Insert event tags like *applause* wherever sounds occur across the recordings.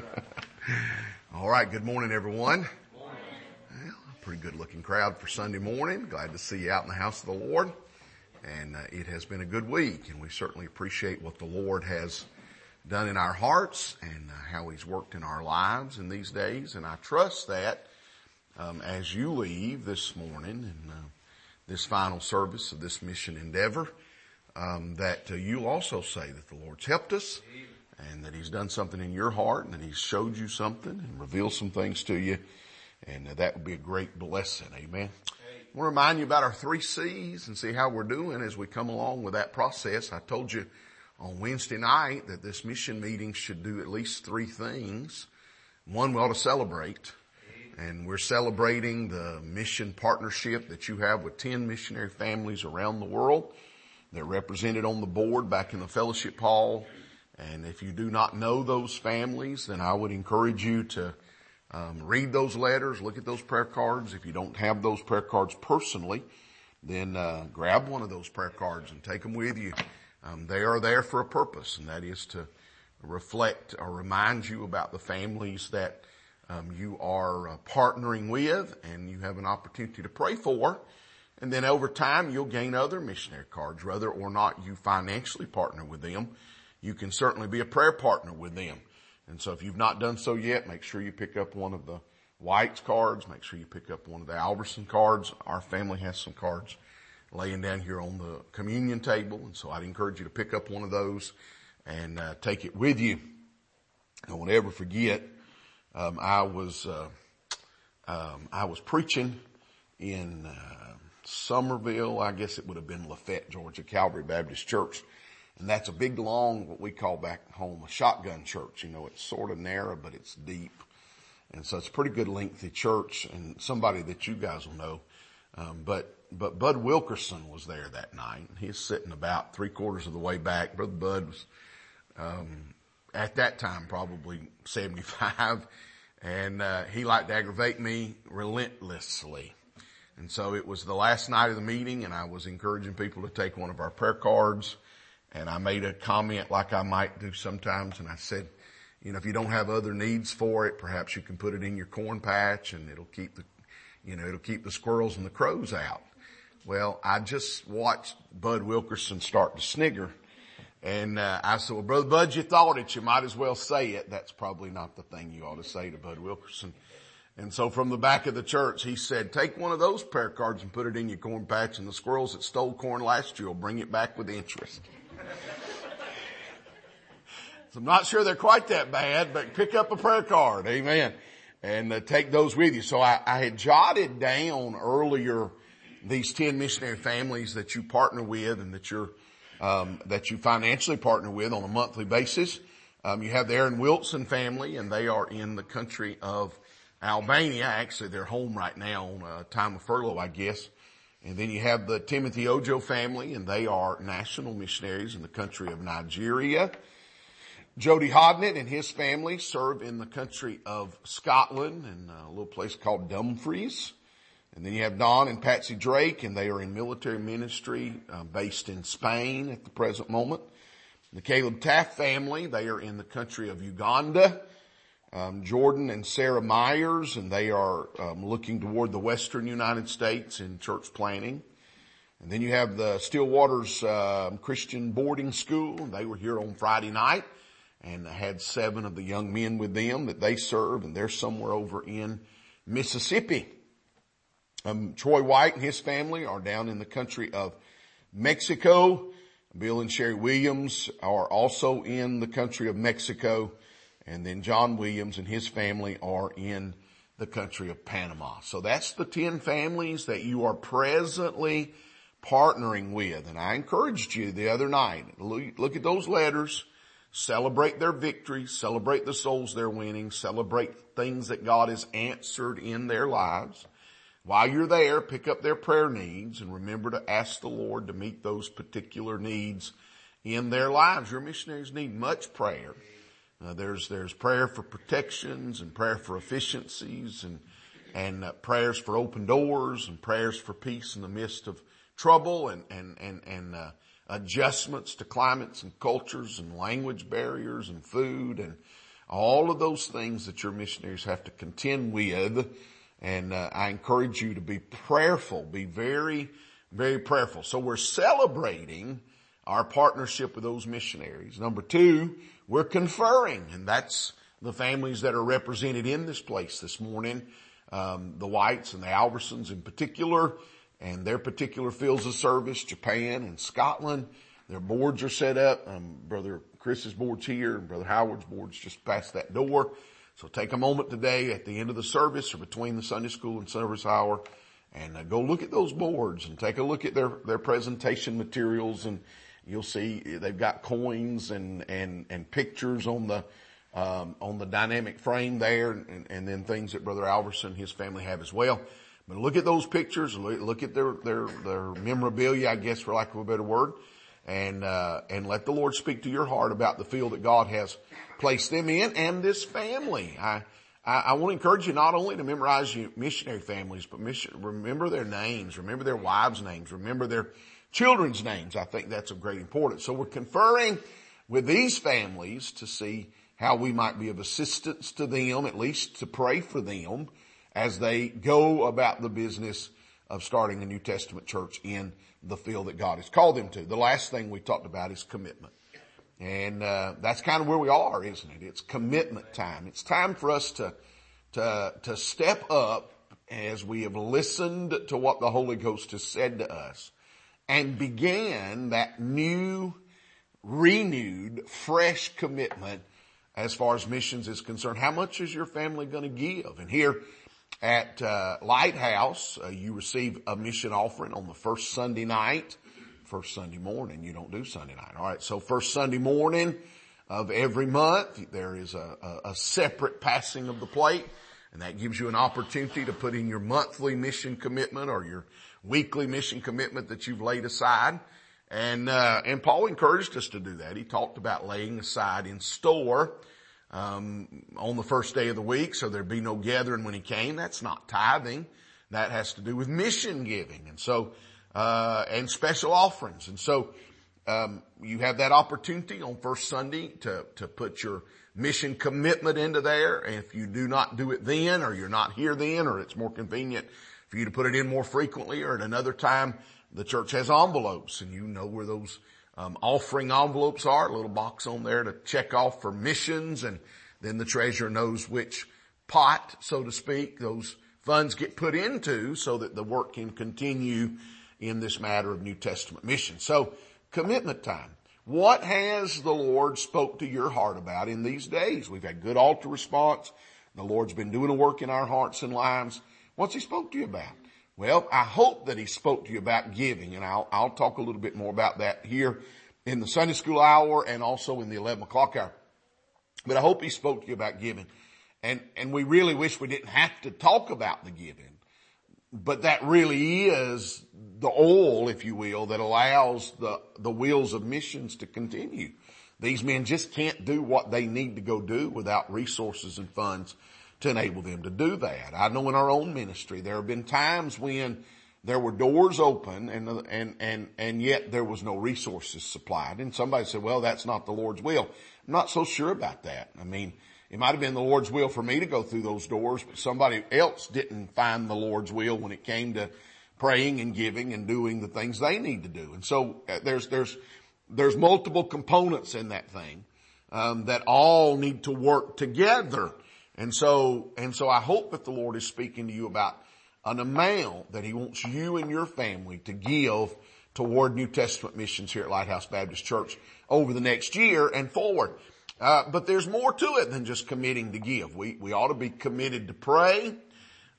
*laughs* All right. Good morning, everyone. Well, pretty good looking crowd for Sunday morning. Glad to see you out in the house of the Lord. And uh, it has been a good week and we certainly appreciate what the Lord has done in our hearts and uh, how he's worked in our lives in these days. And I trust that um, as you leave this morning and uh, this final service of this mission endeavor, um, that uh, you'll also say that the Lord's helped us and that He's done something in your heart and that He's showed you something and revealed some things to you. And uh, that would be a great blessing. Amen. I want to remind you about our three C's and see how we're doing as we come along with that process. I told you on Wednesday night that this mission meeting should do at least three things. One, we ought to celebrate. And we're celebrating the mission partnership that you have with 10 missionary families around the world. They're represented on the board back in the fellowship hall. And if you do not know those families, then I would encourage you to um, read those letters, look at those prayer cards. If you don't have those prayer cards personally, then uh, grab one of those prayer cards and take them with you. Um, they are there for a purpose, and that is to reflect or remind you about the families that um, you are uh, partnering with, and you have an opportunity to pray for. And then over time, you'll gain other missionary cards, whether or not you financially partner with them. You can certainly be a prayer partner with them. And so if you've not done so yet, make sure you pick up one of the White's cards. Make sure you pick up one of the Alverson cards. Our family has some cards laying down here on the communion table. And so I'd encourage you to pick up one of those and uh, take it with you. I won't ever forget, um, I was, uh, um, I was preaching in, uh, Summerville, I guess it would have been Lafayette, Georgia, Calvary Baptist Church. And that's a big long, what we call back home, a shotgun church. You know, it's sort of narrow, but it's deep. And so it's a pretty good lengthy church and somebody that you guys will know. Um, but, but Bud Wilkerson was there that night. He's sitting about three quarters of the way back. Brother Bud was, um, at that time probably 75 and, uh, he liked to aggravate me relentlessly. And so it was the last night of the meeting and I was encouraging people to take one of our prayer cards and I made a comment like I might do sometimes and I said, you know, if you don't have other needs for it, perhaps you can put it in your corn patch and it'll keep the, you know, it'll keep the squirrels and the crows out. Well, I just watched Bud Wilkerson start to snigger and uh, I said, well, brother Bud, you thought it. You might as well say it. That's probably not the thing you ought to say to Bud Wilkerson. And so from the back of the church, he said, take one of those prayer cards and put it in your corn patch and the squirrels that stole corn last year will bring it back with interest. So I'm not sure they're quite that bad, but pick up a prayer card. Amen. And uh, take those with you. So I, I had jotted down earlier these 10 missionary families that you partner with and that you're, um, that you financially partner with on a monthly basis. Um, you have the Aaron Wilson family and they are in the country of Albania. Actually, they're home right now on a time of furlough, I guess. And then you have the Timothy Ojo family, and they are national missionaries in the country of Nigeria. Jody Hodnett and his family serve in the country of Scotland in a little place called Dumfries. And then you have Don and Patsy Drake, and they are in military ministry uh, based in Spain at the present moment. The Caleb Taft family, they are in the country of Uganda um, Jordan and Sarah Myers, and they are um, looking toward the western United States in church planning. And then you have the Stillwaters uh, Christian Boarding School. They were here on Friday night and had seven of the young men with them that they serve, and they're somewhere over in Mississippi. Um, Troy White and his family are down in the country of Mexico. Bill and Sherry Williams are also in the country of Mexico. And then John Williams and his family are in the country of Panama. So that's the 10 families that you are presently partnering with. And I encouraged you the other night, look at those letters, celebrate their victories, celebrate the souls they're winning, celebrate things that God has answered in their lives. While you're there, pick up their prayer needs and remember to ask the Lord to meet those particular needs in their lives. Your missionaries need much prayer. Uh, there's, there's prayer for protections and prayer for efficiencies and, and uh, prayers for open doors and prayers for peace in the midst of trouble and, and, and, and, uh, adjustments to climates and cultures and language barriers and food and all of those things that your missionaries have to contend with. And uh, I encourage you to be prayerful, be very, very prayerful. So we're celebrating our partnership with those missionaries. Number two, we're conferring, and that's the families that are represented in this place this morning, um, the Whites and the Alversons in particular, and their particular fields of service, Japan and Scotland. Their boards are set up. Um, Brother Chris's board's here, and Brother Howard's board's just past that door. So take a moment today at the end of the service or between the Sunday school and service hour and uh, go look at those boards and take a look at their, their presentation materials and you'll see they've got coins and, and, and pictures on the, um, on the dynamic frame there and, and then things that Brother Alverson and his family have as well. But look at those pictures, look, look at their, their, their memorabilia, I guess for lack of a better word, and, uh, and let the Lord speak to your heart about the field that God has placed them in and this family. I, I, I want to encourage you not only to memorize your missionary families, but mission, remember their names, remember their wives' names, remember their children's names. I think that's of great importance. So we're conferring with these families to see how we might be of assistance to them, at least to pray for them as they go about the business of starting a New Testament church in the field that God has called them to. The last thing we talked about is commitment. And uh, that's kind of where we are, isn't it? It's commitment time. It's time for us to to to step up as we have listened to what the Holy Ghost has said to us and began that new, renewed, fresh commitment as far as missions is concerned. How much is your family going to give? And here at uh, Lighthouse, uh, you receive a mission offering on the first Sunday night, first Sunday morning. You don't do Sunday night. All right. So first Sunday morning of every month, there is a, a, a separate passing of the plate. And that gives you an opportunity to put in your monthly mission commitment or your weekly mission commitment that you've laid aside. And, uh, and Paul encouraged us to do that. He talked about laying aside in store, um, on the first day of the week so there'd be no gathering when he came. That's not tithing. That has to do with mission giving. And so, uh, and special offerings. And so, um, you have that opportunity on first Sunday to, to put your mission commitment into there. And if you do not do it then or you're not here then or it's more convenient for you to put it in more frequently or at another time, the church has envelopes and you know where those um, offering envelopes are, a little box on there to check off for missions and then the treasurer knows which pot, so to speak, those funds get put into so that the work can continue in this matter of New Testament mission. So commitment time. What has the Lord spoke to your heart about in these days? We've had good altar response. The Lord's been doing a work in our hearts and lives. What's he spoke to you about? Well, I hope that he spoke to you about giving and I'll, I'll talk a little bit more about that here in the Sunday school hour and also in the 11 o'clock hour. But I hope he spoke to you about giving. And, and we really wish we didn't have to talk about the giving. But that really is the oil, if you will, that allows the, the wheels of missions to continue. These men just can't do what they need to go do without resources and funds to enable them to do that. I know in our own ministry, there have been times when there were doors open and, and, and, and yet there was no resources supplied. And somebody said, well, that's not the Lord's will. I'm not so sure about that. I mean, it might have been the Lord's will for me to go through those doors, but somebody else didn't find the Lord's will when it came to praying and giving and doing the things they need to do. And so uh, there's, there's, there's multiple components in that thing, um, that all need to work together and so, and so I hope that the Lord is speaking to you about an amount that He wants you and your family to give toward New Testament missions here at Lighthouse Baptist Church over the next year and forward. Uh, but there's more to it than just committing to give. We we ought to be committed to pray.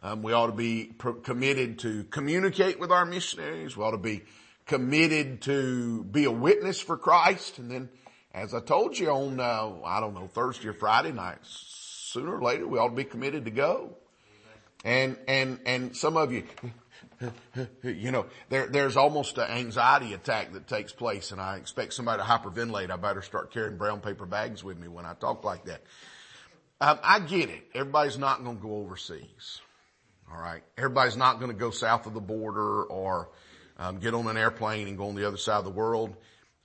Um, we ought to be pr- committed to communicate with our missionaries. We ought to be committed to be a witness for Christ. And then, as I told you on uh, I don't know Thursday or Friday nights, sooner or later we ought to be committed to go. And, and, and some of you, *laughs* you know, there, there's almost an anxiety attack that takes place and I expect somebody to hyperventilate. I better start carrying brown paper bags with me when I talk like that. Um, I get it. Everybody's not going to go overseas. All right. Everybody's not going to go south of the border or um, get on an airplane and go on the other side of the world.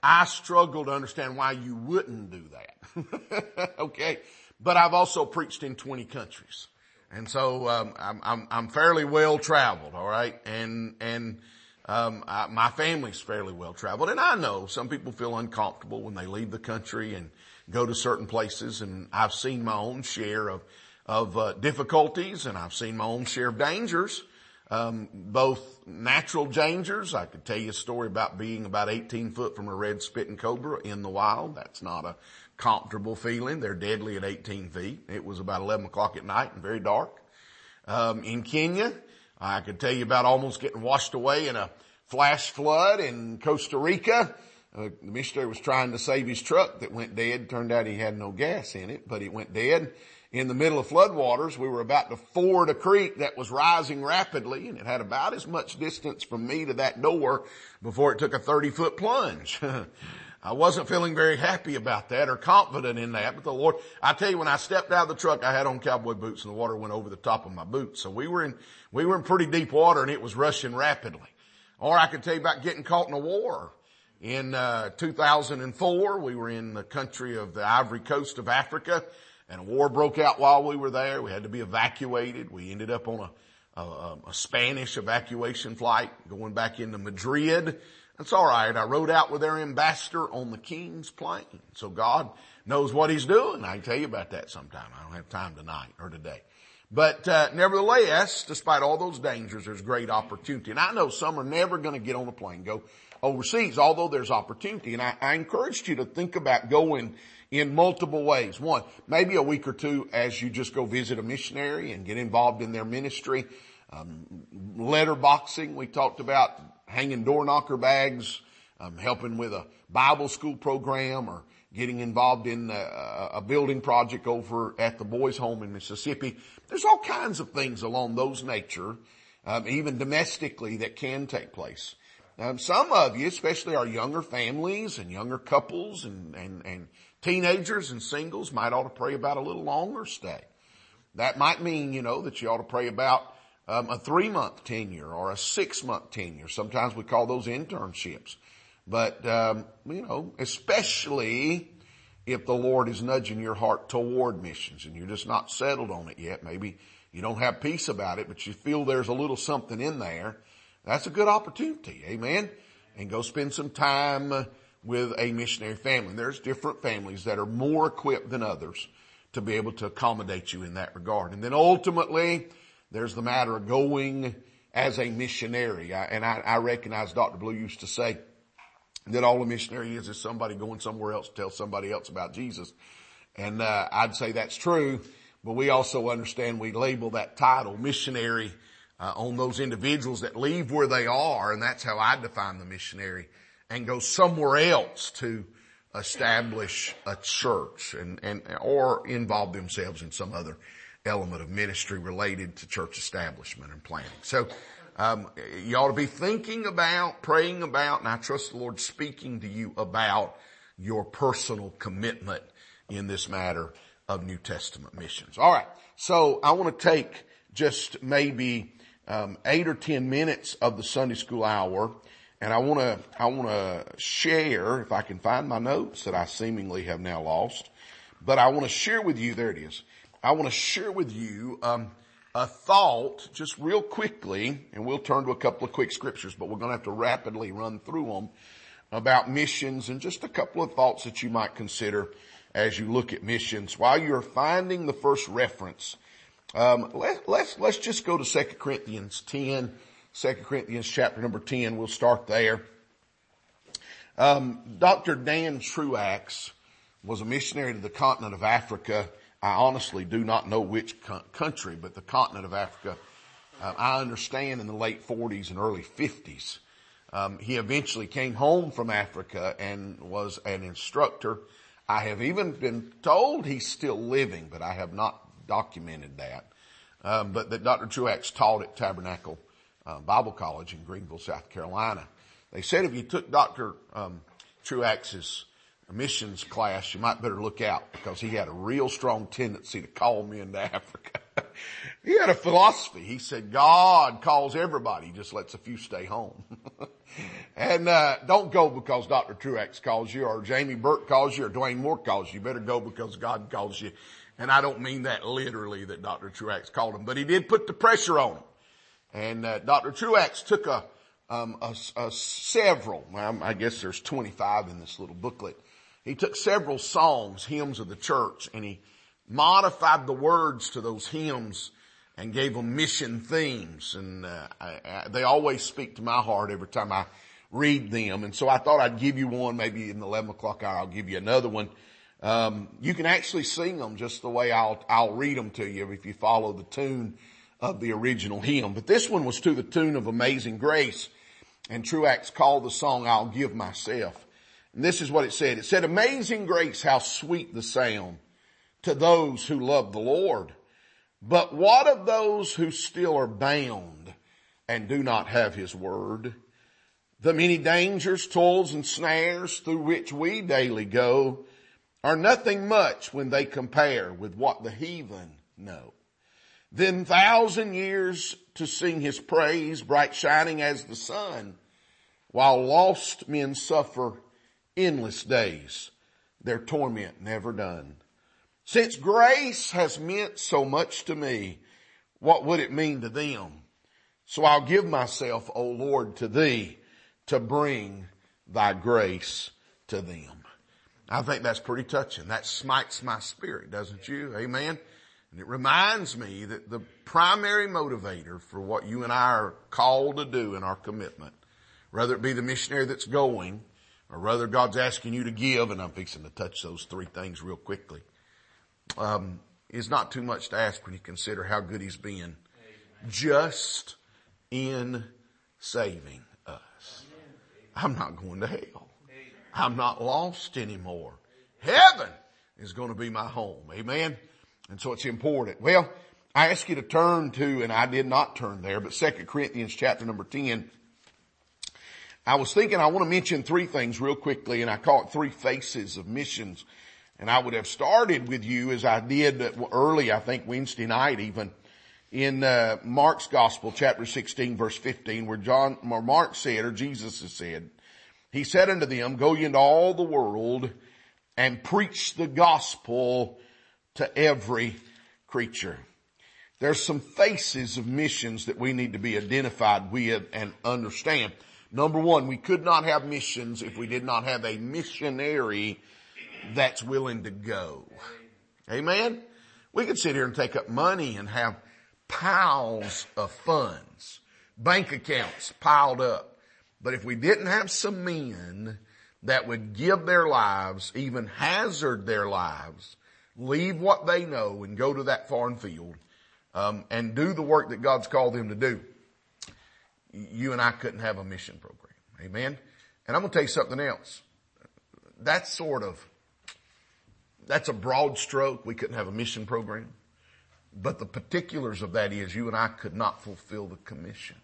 I struggle to understand why you wouldn't do that. *laughs* okay. But I've also preached in 20 countries. And so, um, I'm, I'm, I'm, fairly well traveled, alright? And, and, um, I, my family's fairly well traveled. And I know some people feel uncomfortable when they leave the country and go to certain places. And I've seen my own share of, of, uh, difficulties and I've seen my own share of dangers. Um, both natural dangers. I could tell you a story about being about 18 foot from a red spitting cobra in the wild. That's not a comfortable feeling. They're deadly at 18 feet. It was about 11 o'clock at night and very dark. Um, in Kenya, I could tell you about almost getting washed away in a flash flood in Costa Rica. Uh, the missionary was trying to save his truck that went dead. Turned out he had no gas in it, but it went dead. In the middle of floodwaters, we were about to ford a creek that was rising rapidly and it had about as much distance from me to that door before it took a 30 foot plunge. *laughs* I wasn't feeling very happy about that or confident in that, but the Lord, I tell you, when I stepped out of the truck, I had on cowboy boots and the water went over the top of my boots. So we were in, we were in pretty deep water and it was rushing rapidly. Or I could tell you about getting caught in a war. In, uh, 2004, we were in the country of the Ivory Coast of Africa and a war broke out while we were there. We had to be evacuated. We ended up on a, a, a Spanish evacuation flight going back into Madrid that's all right. I rode out with their ambassador on the king's plane. So God knows what he's doing. I can tell you about that sometime. I don't have time tonight or today. But uh, nevertheless, despite all those dangers, there's great opportunity. And I know some are never going to get on a plane, go overseas, although there's opportunity. And I, I encouraged you to think about going in multiple ways. One, maybe a week or two as you just go visit a missionary and get involved in their ministry. Um, letter boxing, we talked about hanging door knocker bags, um, helping with a Bible school program or getting involved in a, a, building project over at the boys home in Mississippi. There's all kinds of things along those nature, um, even domestically that can take place. Um, some of you, especially our younger families and younger couples and, and, and teenagers and singles might ought to pray about a little longer stay. That might mean, you know, that you ought to pray about um, a three month tenure or a six month tenure. Sometimes we call those internships. But, um, you know, especially if the Lord is nudging your heart toward missions and you're just not settled on it yet, maybe you don't have peace about it, but you feel there's a little something in there. That's a good opportunity. Amen. And go spend some time with a missionary family. There's different families that are more equipped than others to be able to accommodate you in that regard. And then ultimately, there's the matter of going as a missionary. I, and I, I recognize Dr. Blue used to say that all a missionary is is somebody going somewhere else to tell somebody else about Jesus. And uh, I'd say that's true, but we also understand we label that title missionary uh, on those individuals that leave where they are, and that's how I define the missionary, and go somewhere else to establish a church and, and or involve themselves in some other element of ministry related to church establishment and planning. So, um, you ought to be thinking about, praying about, and I trust the Lord speaking to you about your personal commitment in this matter of New Testament missions. All right. So I want to take just maybe um, eight or ten minutes of the Sunday school hour, and I want to I want to share if I can find my notes that I seemingly have now lost, but I want to share with you. There it is. I want to share with you um, a thought just real quickly, and we'll turn to a couple of quick scriptures, but we're going to have to rapidly run through them about missions and just a couple of thoughts that you might consider as you look at missions. While you're finding the first reference, um, let, let's let's just go to 2 Corinthians 10, 2 Corinthians chapter number 10. We'll start there. Um, Dr. Dan Truax was a missionary to the continent of Africa I honestly do not know which country, but the continent of Africa. Uh, I understand in the late 40s and early 50s. Um, he eventually came home from Africa and was an instructor. I have even been told he's still living, but I have not documented that. Um, but that Dr. Truax taught at Tabernacle uh, Bible College in Greenville, South Carolina. They said if you took Dr. Um, Truax's missions class, you might better look out because he had a real strong tendency to call men to *laughs* Africa. he had a philosophy. He said God calls everybody, just lets a few stay home. *laughs* and uh, don't go because Dr. Truax calls you or Jamie Burke calls you or Dwayne Moore calls you. You better go because God calls you And I don't mean that literally that Dr. Truax called him, but he did put the pressure on him. And uh, Dr. Truax took a, um, a, a several, well, I guess there's 25 in this little booklet. He took several songs, hymns of the church, and he modified the words to those hymns and gave them mission themes. And uh, I, I, they always speak to my heart every time I read them. And so I thought I'd give you one, maybe in the 11 o'clock hour, I'll give you another one. Um, you can actually sing them just the way I'll, I'll read them to you if you follow the tune of the original hymn. But this one was to the tune of Amazing Grace. And Truax called the song, I'll Give Myself. And this is what it said. It said, Amazing Grace, how sweet the sound to those who love the Lord. But what of those who still are bound and do not have His word? The many dangers, toils, and snares through which we daily go are nothing much when they compare with what the heathen know. Then thousand years to sing his praise, bright shining as the sun, while lost men suffer endless days, their torment never done. Since grace has meant so much to me, what would it mean to them? So I'll give myself, O Lord, to thee to bring thy grace to them. I think that's pretty touching. That smites my spirit, doesn't you? Amen. And it reminds me that the primary motivator for what you and I are called to do in our commitment, whether it be the missionary that's going, or rather God's asking you to give, and I'm fixing to touch those three things real quickly, um, is not too much to ask when you consider how good He's been just in saving us. I'm not going to hell. I'm not lost anymore. Heaven is going to be my home. Amen. And so it's important. Well, I ask you to turn to, and I did not turn there, but 2 Corinthians chapter number 10. I was thinking I want to mention three things real quickly, and I call it three faces of missions. And I would have started with you as I did early, I think Wednesday night even, in uh, Mark's Gospel, chapter 16, verse 15, where John, or Mark said, or Jesus has said, he said unto them, go ye into all the world and preach the gospel to every creature. There's some faces of missions that we need to be identified with and understand. Number one, we could not have missions if we did not have a missionary that's willing to go. Amen? We could sit here and take up money and have piles of funds, bank accounts piled up. But if we didn't have some men that would give their lives, even hazard their lives, leave what they know and go to that foreign field, um, and do the work that God's called them to do, you and I couldn't have a mission program. Amen. And I'm going to tell you something else. That's sort of, that's a broad stroke. We couldn't have a mission program. But the particulars of that is you and I could not fulfill the commission.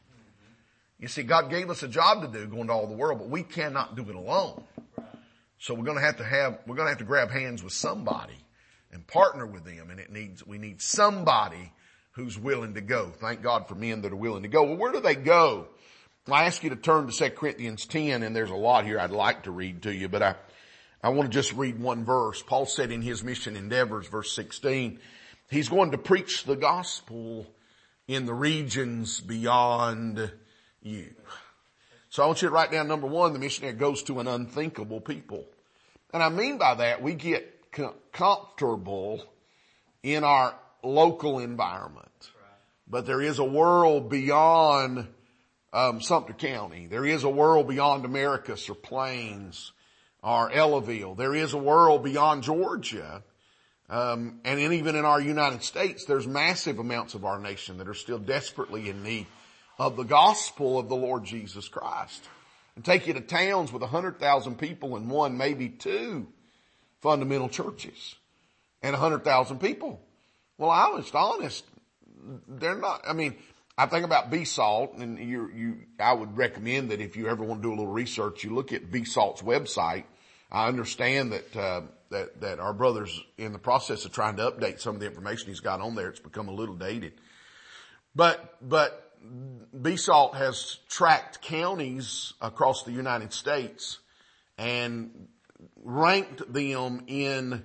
You see, God gave us a job to do going to all the world, but we cannot do it alone. So we're going to have to have, we're going to have to grab hands with somebody and partner with them. And it needs, we need somebody who's willing to go. Thank God for men that are willing to go. Well, where do they go? Well, I ask you to turn to 2 Corinthians 10 and there's a lot here I'd like to read to you, but I, I want to just read one verse. Paul said in his mission endeavors, verse 16, he's going to preach the gospel in the regions beyond you. So I want you to write down number one, the missionary goes to an unthinkable people. And I mean by that, we get comfortable in our local environment. But there is a world beyond um, Sumter County. There is a world beyond Americus or Plains or Ellaville. There is a world beyond Georgia. Um, and in, even in our United States, there's massive amounts of our nation that are still desperately in need of the gospel of the Lord Jesus Christ. And take you to towns with a hundred thousand people and one, maybe two fundamental churches and a hundred thousand people. Well, I was honest. They're not, I mean, I think about B-Salt and you, you, I would recommend that if you ever want to do a little research, you look at B-Salt's website. I understand that, uh, that, that our brother's in the process of trying to update some of the information he's got on there. It's become a little dated. But, but B-Salt has tracked counties across the United States and ranked them in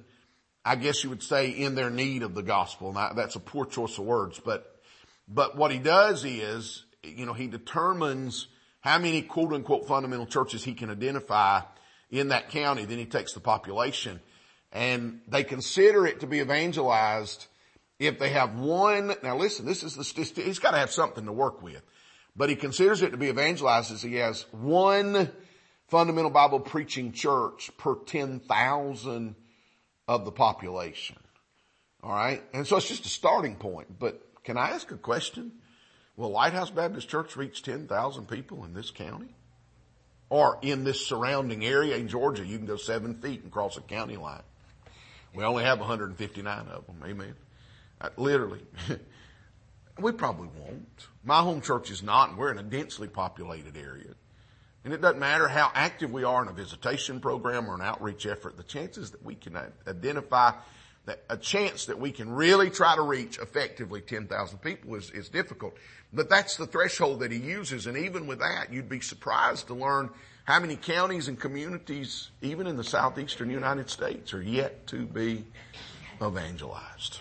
I guess you would say in their need of the gospel. And that's a poor choice of words, but, but what he does is, you know, he determines how many quote unquote fundamental churches he can identify in that county. Then he takes the population and they consider it to be evangelized if they have one. Now listen, this is the, he's got to have something to work with, but he considers it to be evangelized as he has one fundamental Bible preaching church per 10,000 of the population. All right. And so it's just a starting point, but can I ask a question? Will Lighthouse Baptist Church reach 10,000 people in this county? Or in this surrounding area in Georgia, you can go seven feet and cross a county line. We only have 159 of them. Amen. Uh, literally. *laughs* we probably won't. My home church is not, and we're in a densely populated area. And it doesn't matter how active we are in a visitation program or an outreach effort, the chances that we can identify that a chance that we can really try to reach effectively 10,000 people is, is difficult. But that's the threshold that he uses. And even with that, you'd be surprised to learn how many counties and communities, even in the southeastern United States, are yet to be evangelized.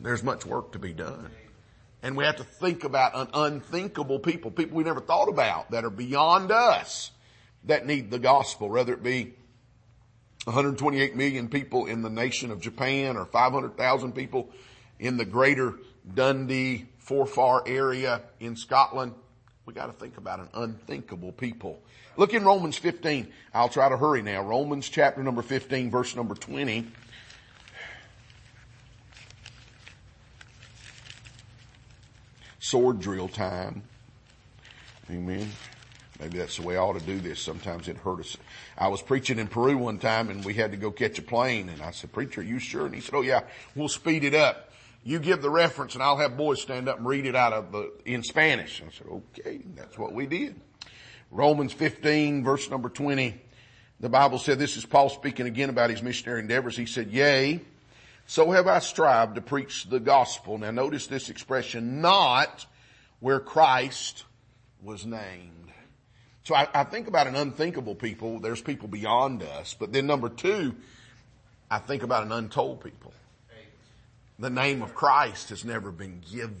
There's much work to be done. And we have to think about an unthinkable people, people we never thought about that are beyond us that need the gospel, whether it be 128 million people in the nation of Japan or 500,000 people in the greater Dundee, Forfar area in Scotland. We gotta think about an unthinkable people. Look in Romans 15. I'll try to hurry now. Romans chapter number 15 verse number 20. Sword drill time. Amen. Maybe that's the way I ought to do this. Sometimes it hurt us. I was preaching in Peru one time and we had to go catch a plane and I said, preacher, are you sure? And he said, oh yeah, we'll speed it up. You give the reference and I'll have boys stand up and read it out of the, in Spanish. And I said, okay, that's what we did. Romans 15 verse number 20. The Bible said, this is Paul speaking again about his missionary endeavors. He said, yea, so have I strived to preach the gospel. Now notice this expression, not where Christ was named. So I, I, think about an unthinkable people. There's people beyond us. But then number two, I think about an untold people. The name of Christ has never been given.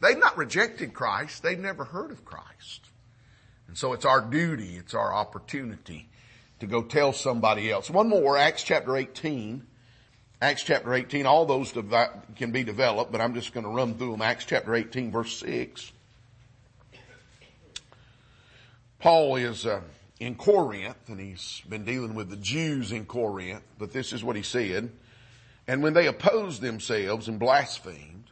They've not rejected Christ. They've never heard of Christ. And so it's our duty, it's our opportunity to go tell somebody else. One more, Acts chapter 18. Acts chapter 18, all those can be developed, but I'm just going to run through them. Acts chapter 18 verse 6. Paul is uh, in Corinth and he's been dealing with the Jews in Corinth, but this is what he said. And when they opposed themselves and blasphemed,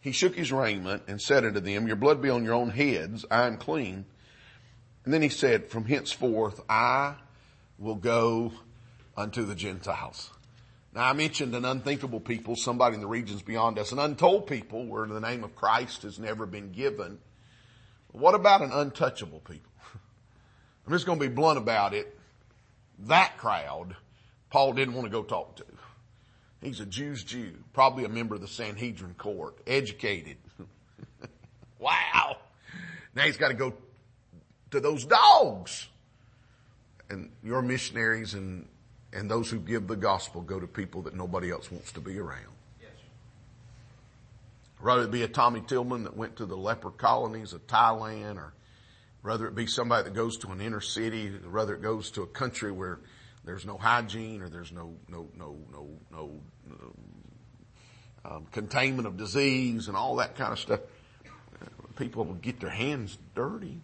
he shook his raiment and said unto them, your blood be on your own heads. I am clean. And then he said, from henceforth I will go unto the Gentiles. Now I mentioned an unthinkable people, somebody in the regions beyond us, an untold people where the name of Christ has never been given. What about an untouchable people? *laughs* I'm just going to be blunt about it. That crowd, Paul didn't want to go talk to. He's a Jew's Jew, probably a member of the Sanhedrin court, educated. *laughs* wow. Now he's got to go to those dogs. And your missionaries and and those who give the gospel go to people that nobody else wants to be around. Yes. Rather it be a Tommy Tillman that went to the leper colonies of Thailand or rather it be somebody that goes to an inner city, rather it goes to a country where there's no hygiene or there's no, no, no, no, no, um, containment of disease and all that kind of stuff. People will get their hands dirty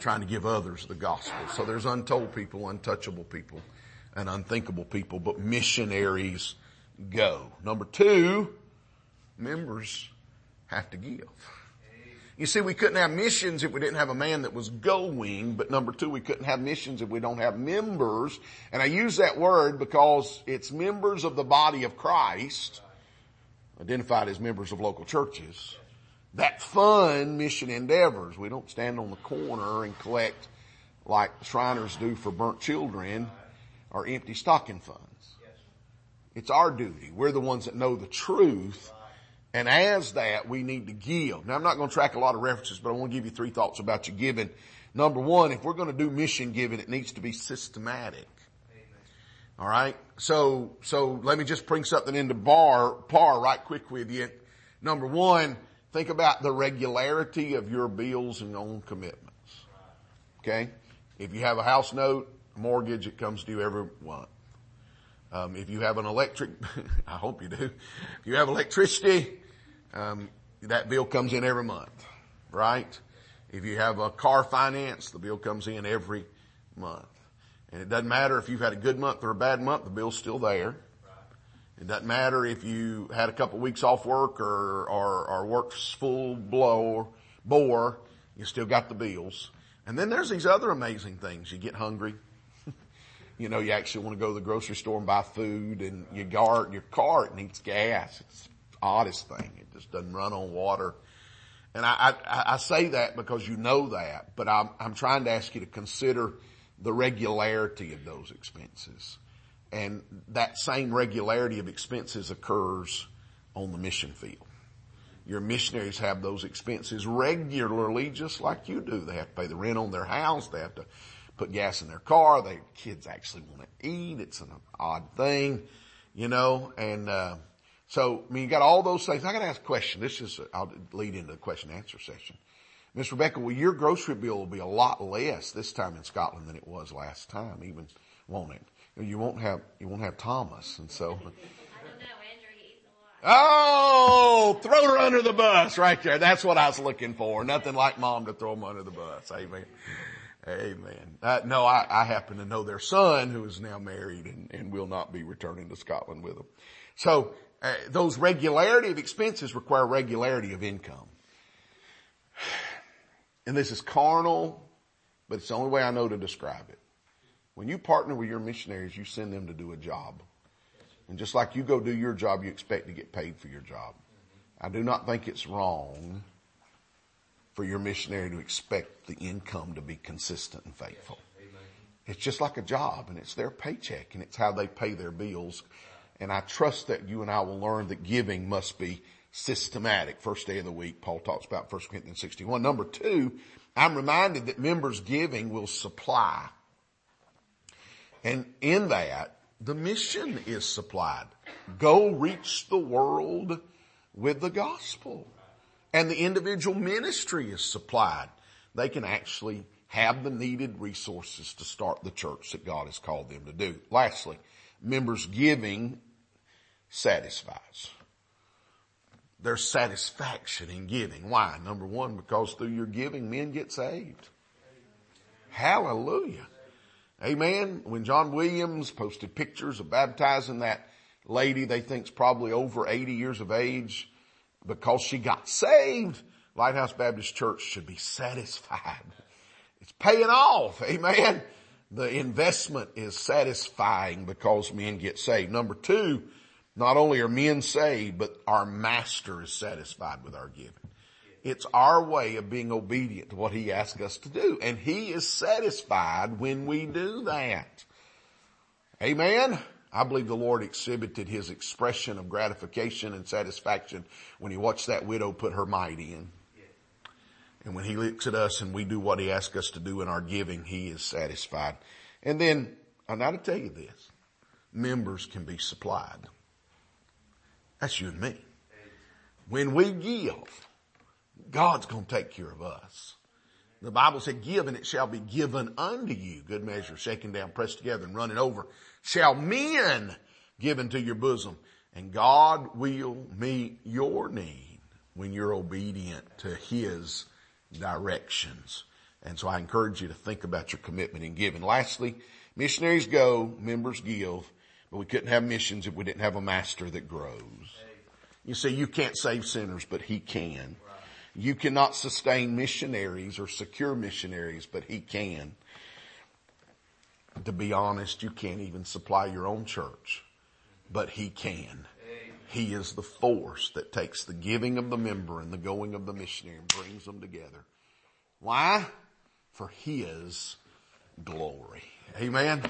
trying to give others the gospel. So there's untold people, untouchable people, and unthinkable people, but missionaries go. Number two, members have to give. You see, we couldn't have missions if we didn't have a man that was going, but number two, we couldn't have missions if we don't have members. And I use that word because it's members of the body of Christ, identified as members of local churches, that fund mission endeavors. We don't stand on the corner and collect like Shriners do for burnt children or empty stocking funds. It's our duty. We're the ones that know the truth. And as that, we need to give. Now I'm not going to track a lot of references, but I want to give you three thoughts about your giving. Number one, if we're going to do mission giving, it needs to be systematic. All right. So, so let me just bring something into bar, par right quick with you. Number one, think about the regularity of your bills and own commitments. Okay. If you have a house note, mortgage, it comes due every month. Um, if you have an electric, *laughs* I hope you do. If you have electricity, um, that bill comes in every month, right? If you have a car finance, the bill comes in every month. And it doesn't matter if you've had a good month or a bad month, the bill's still there. It doesn't matter if you had a couple of weeks off work or, or, or work's full blow, or bore, you still got the bills. And then there's these other amazing things. You get hungry. *laughs* you know, you actually want to go to the grocery store and buy food and your car, your car, it needs gas. It's the oddest thing. It just doesn't run on water. And I, I, I say that because you know that, but I'm, I'm trying to ask you to consider the regularity of those expenses. And that same regularity of expenses occurs on the mission field. Your missionaries have those expenses regularly just like you do. They have to pay the rent on their house. They have to put gas in their car. Their kids actually want to eat. It's an odd thing, you know, and, uh, so, I mean, you got all those things. I got to ask a question. This is, I'll lead into the question and answer session. Miss Rebecca, well, your grocery bill will be a lot less this time in Scotland than it was last time, even, won't it? You won't have, you won't have Thomas, and so. *laughs* Oh, throw her under the bus right there. That's what I was looking for. Nothing like mom to throw him under the bus. Amen. Amen. Uh, no, I, I, happen to know their son who is now married and, and will not be returning to Scotland with them. So uh, those regularity of expenses require regularity of income. *sighs* And this is carnal, but it's the only way I know to describe it. When you partner with your missionaries, you send them to do a job. And just like you go do your job, you expect to get paid for your job. I do not think it's wrong for your missionary to expect the income to be consistent and faithful. It's just like a job and it's their paycheck and it's how they pay their bills. And I trust that you and I will learn that giving must be systematic. First day of the week, Paul talks about 1 Corinthians 61. Number two, I'm reminded that members giving will supply. And in that, the mission is supplied. Go reach the world with the gospel. And the individual ministry is supplied. They can actually have the needed resources to start the church that God has called them to do. Lastly, members giving satisfies their satisfaction in giving. Why? Number one, because through your giving, men get saved. Hallelujah. Amen. When John Williams posted pictures of baptizing that lady they think's probably over 80 years of age because she got saved, Lighthouse Baptist Church should be satisfied. It's paying off. Amen. The investment is satisfying because men get saved. Number two, not only are men saved, but our master is satisfied with our giving. It's our way of being obedient to what he asks us to do. And he is satisfied when we do that. Amen. I believe the Lord exhibited his expression of gratification and satisfaction when he watched that widow put her mite in. And when he looks at us and we do what he asks us to do in our giving, he is satisfied. And then, I got to tell you this, members can be supplied. That's you and me. When we give, God's going to take care of us. The Bible said, give and it shall be given unto you. Good measure, shaken down, pressed together and running over. Shall men give into your bosom. And God will meet your need when you're obedient to His directions. And so I encourage you to think about your commitment in giving. Lastly, missionaries go, members give. But we couldn't have missions if we didn't have a master that grows. You see, you can't save sinners, but he can. You cannot sustain missionaries or secure missionaries, but he can. To be honest, you can't even supply your own church, but he can. He is the force that takes the giving of the member and the going of the missionary and brings them together. Why? For his glory. Amen.